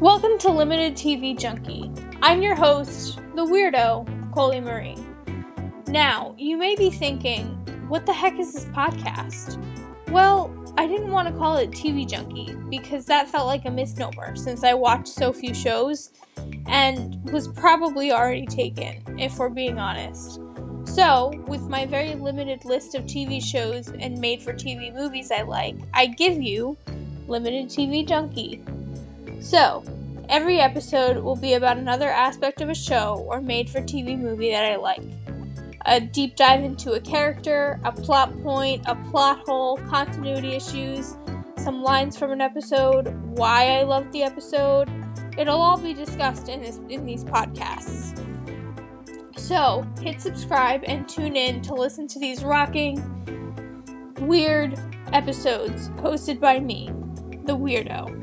Welcome to Limited TV Junkie. I'm your host, the weirdo, Coley Marie. Now, you may be thinking, what the heck is this podcast? Well, I didn't want to call it TV Junkie because that felt like a misnomer since I watched so few shows and was probably already taken, if we're being honest. So, with my very limited list of TV shows and made for TV movies I like, I give you Limited TV Junkie. So, every episode will be about another aspect of a show or made for TV movie that I like. A deep dive into a character, a plot point, a plot hole, continuity issues, some lines from an episode, why I love the episode. It'll all be discussed in this in these podcasts. So, hit subscribe and tune in to listen to these rocking, weird episodes hosted by me, the weirdo.